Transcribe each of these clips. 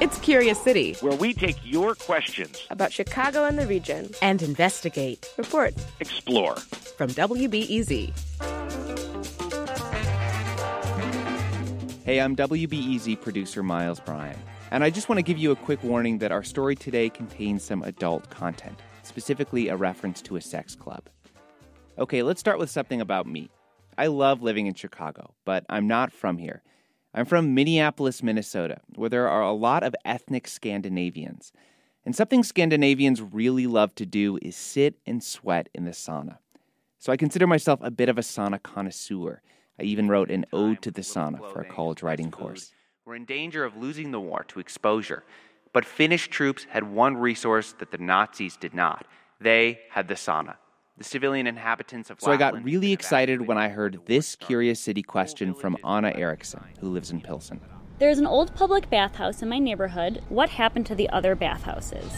It's Curious City, where we take your questions about Chicago and the region and investigate, report, explore. From WBEZ. Hey, I'm WBEZ producer Miles Bryan, and I just want to give you a quick warning that our story today contains some adult content, specifically a reference to a sex club. Okay, let's start with something about me. I love living in Chicago, but I'm not from here. I'm from Minneapolis, Minnesota, where there are a lot of ethnic Scandinavians. And something Scandinavians really love to do is sit and sweat in the sauna. So I consider myself a bit of a sauna connoisseur. I even wrote an ode to the sauna for a college writing course. We're in danger of losing the war to exposure. But Finnish troops had one resource that the Nazis did not they had the sauna the civilian inhabitants of So I got really excited when I heard this Curious City question from Anna Erickson, who lives in Pilsen. There's an old public bathhouse in my neighborhood. What happened to the other bathhouses?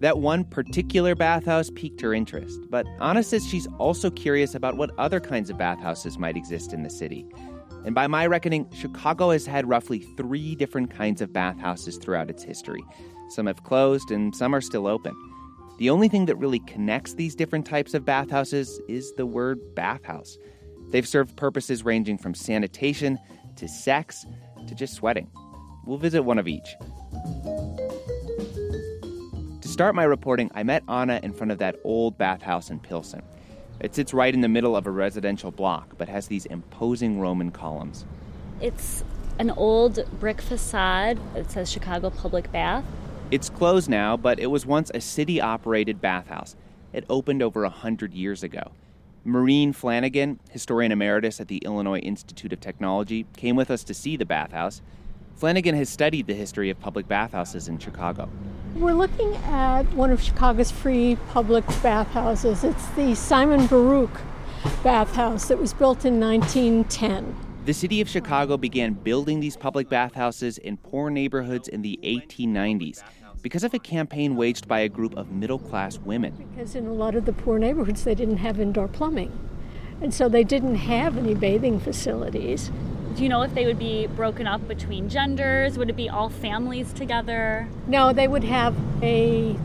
That one particular bathhouse piqued her interest, but Anna says she's also curious about what other kinds of bathhouses might exist in the city. And by my reckoning, Chicago has had roughly three different kinds of bathhouses throughout its history. Some have closed and some are still open. The only thing that really connects these different types of bathhouses is the word bathhouse. They've served purposes ranging from sanitation to sex to just sweating. We'll visit one of each. To start my reporting, I met Anna in front of that old bathhouse in Pilsen. It sits right in the middle of a residential block, but has these imposing Roman columns. It's an old brick facade that says Chicago Public Bath. It's closed now, but it was once a city operated bathhouse. It opened over a hundred years ago. Maureen Flanagan, historian emeritus at the Illinois Institute of Technology, came with us to see the bathhouse. Flanagan has studied the history of public bathhouses in Chicago. We're looking at one of Chicago's free public bathhouses. It's the Simon Baruch bathhouse that was built in 1910. The city of Chicago began building these public bathhouses in poor neighborhoods in the 1890s because of a campaign waged by a group of middle class women. Because in a lot of the poor neighborhoods, they didn't have indoor plumbing. And so they didn't have any bathing facilities. Do you know if they would be broken up between genders? Would it be all families together? No, they would have a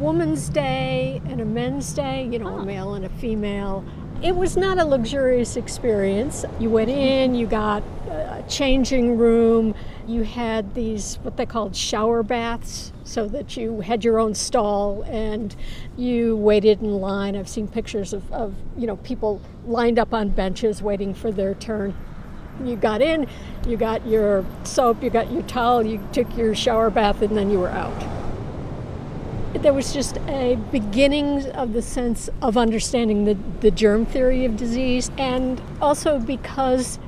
woman's day and a men's day, you know, oh. a male and a female. It was not a luxurious experience. You went in, you got a changing room, you had these what they called shower baths so that you had your own stall and you waited in line. I've seen pictures of, of you know people lined up on benches waiting for their turn. You got in, you got your soap, you got your towel, you took your shower bath, and then you were out there was just a beginning of the sense of understanding the, the germ theory of disease, and also because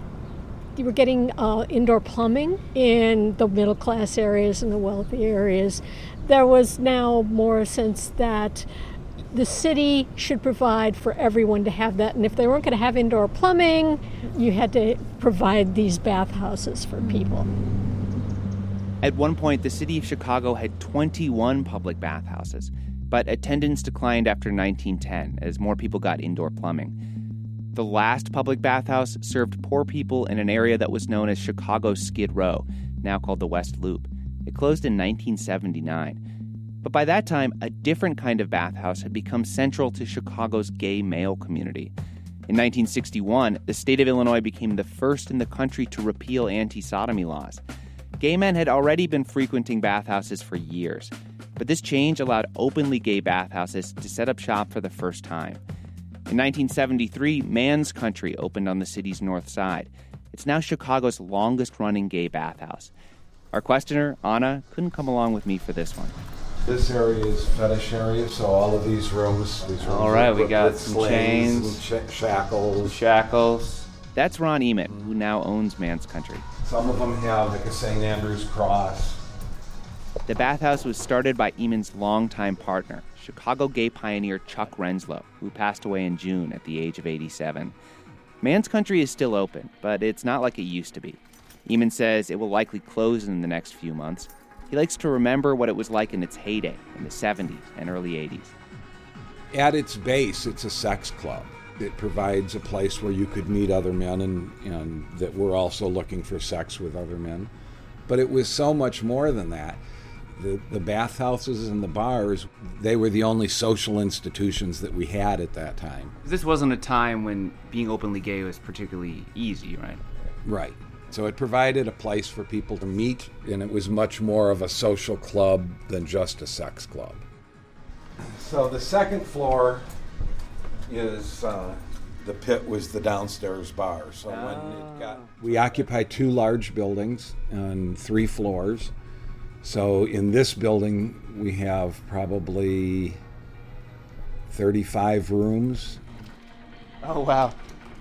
you were getting uh, indoor plumbing in the middle class areas and the wealthy areas, there was now more a sense that the city should provide for everyone to have that. And if they weren't going to have indoor plumbing, you had to provide these bathhouses for people. At one point, the city of Chicago had 21 public bathhouses, but attendance declined after 1910 as more people got indoor plumbing. The last public bathhouse served poor people in an area that was known as Chicago's Skid Row, now called the West Loop. It closed in 1979. But by that time, a different kind of bathhouse had become central to Chicago's gay male community. In 1961, the state of Illinois became the first in the country to repeal anti sodomy laws. Gay men had already been frequenting bathhouses for years, but this change allowed openly gay bathhouses to set up shop for the first time. In 1973, Man's Country opened on the city's north side. It's now Chicago's longest running gay bathhouse. Our questioner, Anna, couldn't come along with me for this one. This area is fetish area, so all of these rooms, these rooms all right, we got some chains, sh- shackles, shackles, That's Ron Ehemann, who now owns Man's Country. Some of them have like a St. Andrew's cross. The bathhouse was started by Ehemann's longtime partner, Chicago gay pioneer Chuck Renslow, who passed away in June at the age of 87. Man's Country is still open, but it's not like it used to be. Ehemann says it will likely close in the next few months. He likes to remember what it was like in its heyday in the 70s and early 80s. At its base, it's a sex club. It provides a place where you could meet other men and, and that were also looking for sex with other men. But it was so much more than that. The, the bathhouses and the bars, they were the only social institutions that we had at that time. This wasn't a time when being openly gay was particularly easy, right? Right. So it provided a place for people to meet, and it was much more of a social club than just a sex club. So the second floor is uh, the pit was the downstairs bar. So when it got We occupy two large buildings on three floors. So in this building, we have probably 35 rooms, Oh, wow.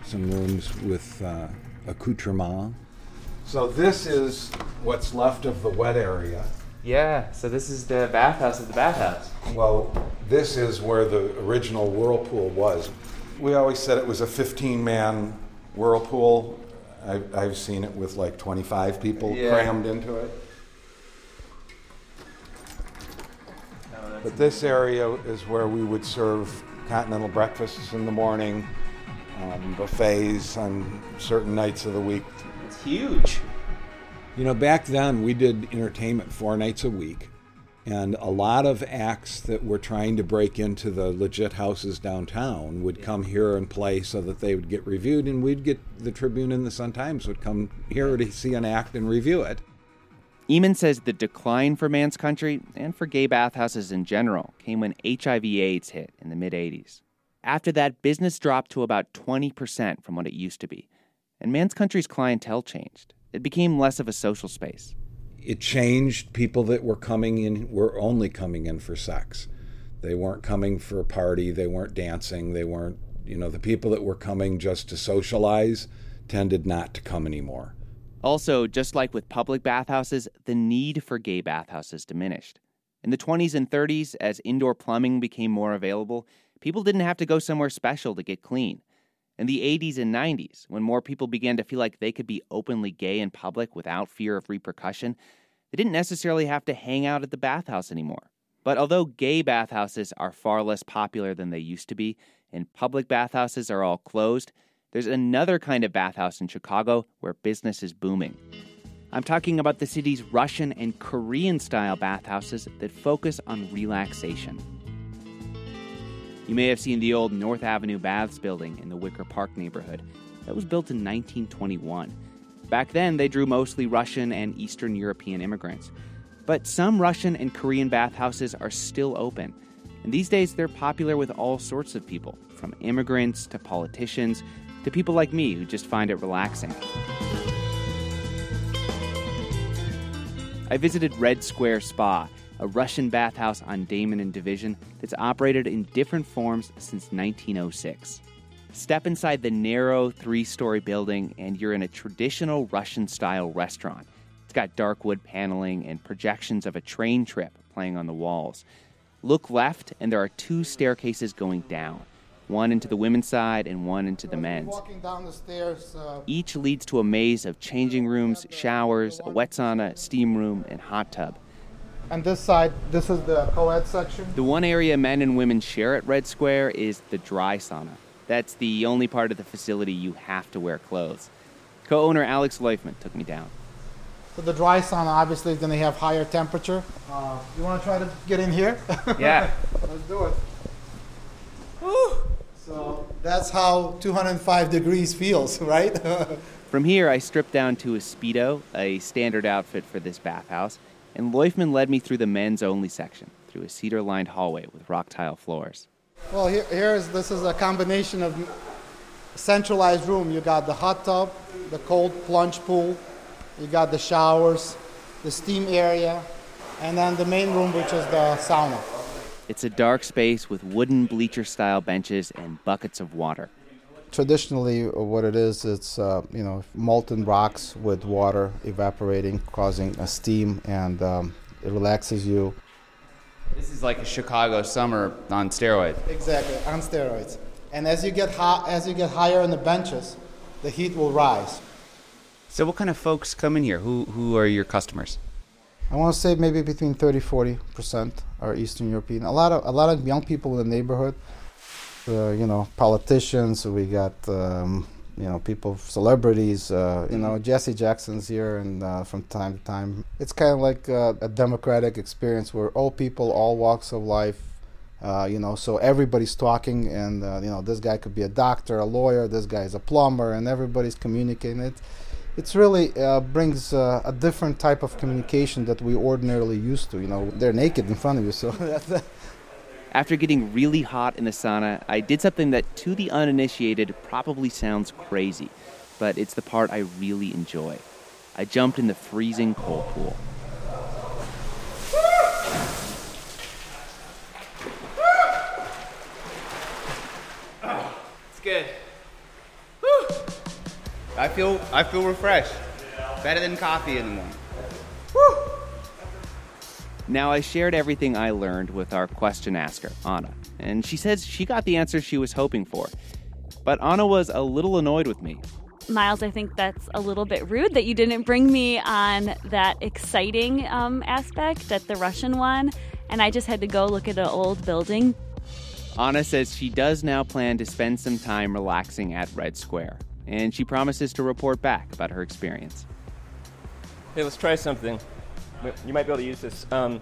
some rooms with uh, accoutrement. so this is what's left of the wet area. Yeah, so this is the bathhouse of the bathhouse. Well, this is where the original whirlpool was. We always said it was a 15 man whirlpool. I've, I've seen it with like 25 people Yeah. crammed into it. But this area is where we would serve continental breakfasts in the morning, um, buffets on certain nights of the week. It's huge. You know, back then we did entertainment four nights a week, and a lot of acts that were trying to break into the legit houses downtown would come here and play so that they would get reviewed, and we'd get the Tribune and the Sun Times would come here to see an act and review it. Ehemann says the decline for Man's Country and for gay bathhouses in general came when HIV/AIDS hit in the mid 80s. After that, business dropped to about 20% from what it used to be, and Man's Country's clientele changed. It became less of a social space. It changed. People that were coming in were only coming in for sex. They weren't coming for a party. They weren't dancing. They weren't, you know, the people that were coming just to socialize tended not to come anymore. Also, just like with public bathhouses, the need for gay bathhouses diminished. In the 20s and 30s, as indoor plumbing became more available, people didn't have to go somewhere special to get clean. In the 80s and 90s, when more people began to feel like they could be openly gay in public without fear of repercussion, they didn't necessarily have to hang out at the bathhouse anymore. But although gay bathhouses are far less popular than they used to be, and public bathhouses are all closed, there's another kind of bathhouse in Chicago where business is booming. I'm talking about the city's Russian and Korean style bathhouses that focus on relaxation. You may have seen the old North Avenue Baths building in the Wicker Park neighborhood. That was built in 1921. Back then, they drew mostly Russian and Eastern European immigrants. But some Russian and Korean bathhouses are still open. And these days, they're popular with all sorts of people, from immigrants to politicians to people like me who just find it relaxing. I visited Red Square Spa, a Russian bathhouse on Damen and Division that's operated in different forms since 1906. Step inside the narrow three story building, and you're in a traditional Russian style restaurant. It's got dark wood paneling and projections of a train trip playing on the walls. Look left, and there are two staircases going down one into the women's side and one into the men's. Walking down the stairs, uh, Each leads to a maze of changing rooms, showers, a wet sauna, steam room, and hot tub. And this side, this is the co-ed section. The one area men and women share at Red Square is the dry sauna. That's the only part of the facility you have to wear clothes. Co owner Alex Leufman took me down. So the dry sauna obviously is going to have higher temperature. Uh, you want to try to get in here? Yeah. Let's do it. Whew. So that's how 205 degrees feels, right? From here, I stripped down to a Speedo, a standard outfit for this bathhouse, and Leufman led me through the men's only section, through a cedar lined hallway with rock tile floors. well, here, here's this is a combination of centralized room. You got the hot tub, the cold plunge pool, you got the showers, the steam area, and then the main room, which is the sauna. It's a dark space with wooden bleacher style benches and buckets of water. Traditionally, what it is, it's uh, you know molten rocks with water evaporating, causing a steam, and um, it relaxes you. This is like a Chicago summer on steroids. Exactly, on steroids. And as you get hot, as you get higher in the benches, the heat will rise. So, what kind of folks come in here? Who who are your customers? I want to say maybe between 30 40 percent are Eastern European. A lot of a lot of young people in the neighborhood. Uh, you know, politicians. We got um, you know people, celebrities. Uh, you know, Jesse Jackson's here, and uh, from time to time, it's kind of like uh, a democratic experience where all people, all walks of life. Uh, you know, so everybody's talking, and uh, you know, this guy could be a doctor, a lawyer. This guy is a plumber, and everybody's communicating. It, it's really uh, brings uh, a different type of communication that we ordinarily used to. You know, they're naked in front of you, so After getting really hot in the sauna, I did something that to the uninitiated probably sounds crazy, but it's the part I really enjoy. I jumped in the freezing cold pool. It's good. Whew. I feel I feel refreshed. Better than coffee in the morning. Now, I shared everything I learned with our question asker, Anna, and she says she got the answer she was hoping for. But Anna was a little annoyed with me. Miles, I think that's a little bit rude that you didn't bring me on that exciting um, aspect at the Russian one, and I just had to go look at an old building. Anna says she does now plan to spend some time relaxing at Red Square, and she promises to report back about her experience. Hey, let's try something. You might be able to use this. Um,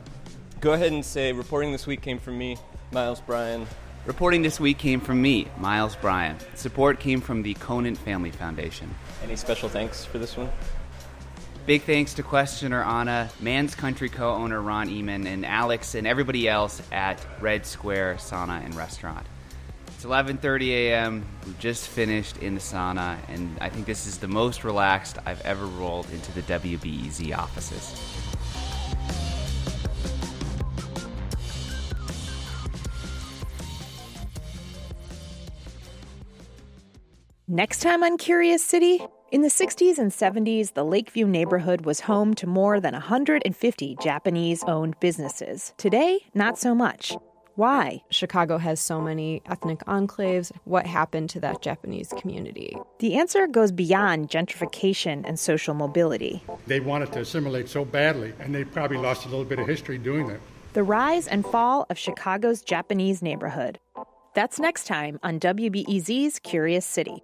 go ahead and say, reporting this week came from me, Miles Bryan. Reporting this week came from me, Miles Bryan. Support came from the Conant Family Foundation. Any special thanks for this one? Big thanks to questioner Anna, Man's Country co-owner Ron Ehemann, and Alex and everybody else at Red Square Sauna and Restaurant. It's 11:30 a.m. We just finished in the sauna, and I think this is the most relaxed I've ever rolled into the WBEZ offices. Next time on Curious City, in the 60s and 70s, the Lakeview neighborhood was home to more than 150 Japanese owned businesses. Today, not so much. Why? Chicago has so many ethnic enclaves. What happened to that Japanese community? The answer goes beyond gentrification and social mobility. They wanted to assimilate so badly, and they probably lost a little bit of history doing that. The rise and fall of Chicago's Japanese neighborhood. That's next time on WBEZ's Curious City.